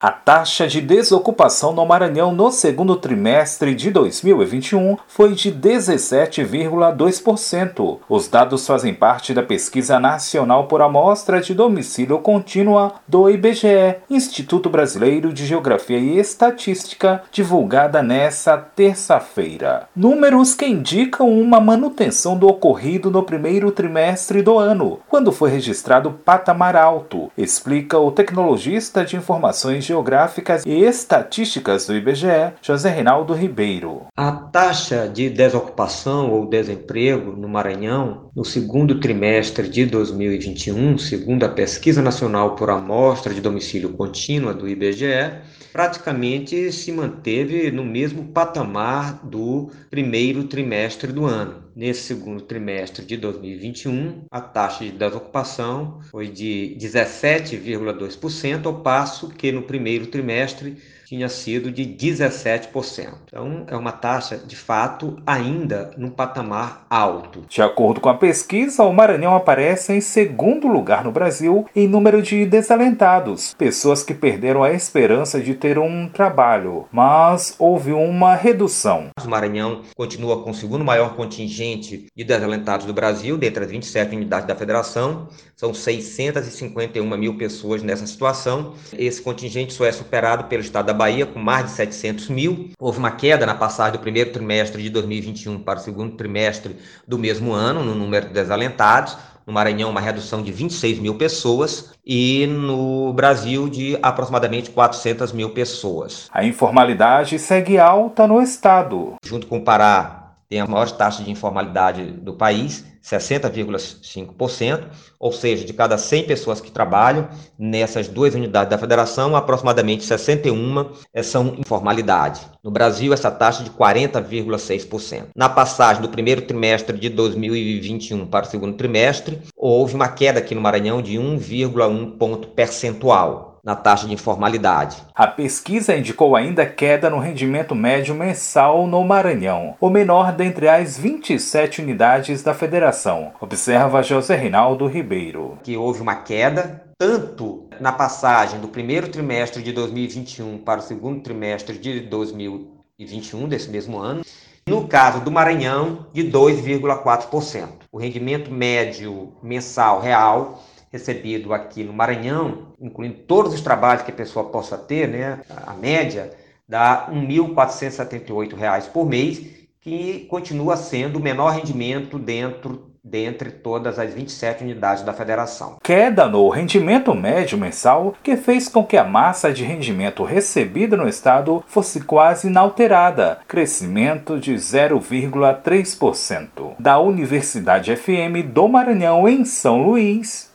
A taxa de desocupação no Maranhão no segundo trimestre de 2021 foi de 17,2%. Os dados fazem parte da Pesquisa Nacional por Amostra de Domicílio Contínua do IBGE, Instituto Brasileiro de Geografia e Estatística, divulgada nesta terça-feira. Números que indicam uma manutenção do ocorrido no primeiro trimestre do ano, quando foi registrado patamar alto, explica o tecnologista de informações geográficas e estatísticas do IBGE, José Reinaldo Ribeiro. A taxa de desocupação ou desemprego no Maranhão no segundo trimestre de 2021, segundo a Pesquisa Nacional por Amostra de Domicílio Contínua do IBGE, praticamente se manteve no mesmo patamar do primeiro trimestre do ano. Nesse segundo trimestre de 2021, a taxa de desocupação foi de 17,2%, ao passo que no primeiro trimestre tinha sido de 17%. Então, é uma taxa, de fato, ainda num patamar alto. De acordo com a pesquisa, o Maranhão aparece em segundo lugar no Brasil em número de desalentados, pessoas que perderam a esperança de ter um trabalho, mas houve uma redução. O Maranhão continua com o segundo maior contingente de desalentados do Brasil, dentre as 27 unidades da federação. São 651 mil pessoas nessa situação. Esse contingente só é superado pelo estado da Bahia, com mais de 700 mil. Houve uma queda na passagem do primeiro trimestre de 2021 para o segundo trimestre do mesmo ano, no número de desalentados. No Maranhão, uma redução de 26 mil pessoas e no Brasil, de aproximadamente 400 mil pessoas. A informalidade segue alta no estado. Junto com o Pará, tem a maior taxa de informalidade do país, 60,5%, ou seja, de cada 100 pessoas que trabalham nessas duas unidades da federação, aproximadamente 61 eh, são informalidade. No Brasil, essa taxa é de 40,6%. Na passagem do primeiro trimestre de 2021 para o segundo trimestre, houve uma queda aqui no Maranhão de 1,1 ponto percentual na taxa de informalidade. A pesquisa indicou ainda queda no rendimento médio mensal no Maranhão, o menor dentre as 27 unidades da federação, observa José Reinaldo Ribeiro. Que houve uma queda tanto na passagem do primeiro trimestre de 2021 para o segundo trimestre de 2021 desse mesmo ano, no caso do Maranhão, de 2,4%. O rendimento médio mensal real recebido aqui no Maranhão, incluindo todos os trabalhos que a pessoa possa ter, né, a média dá R$ 1.478 por mês, que continua sendo o menor rendimento dentro dentre todas as 27 unidades da federação. Queda no rendimento médio mensal que fez com que a massa de rendimento recebida no estado fosse quase inalterada, crescimento de 0,3%. Da Universidade FM do Maranhão em São Luís,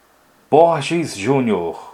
Borges Júnior.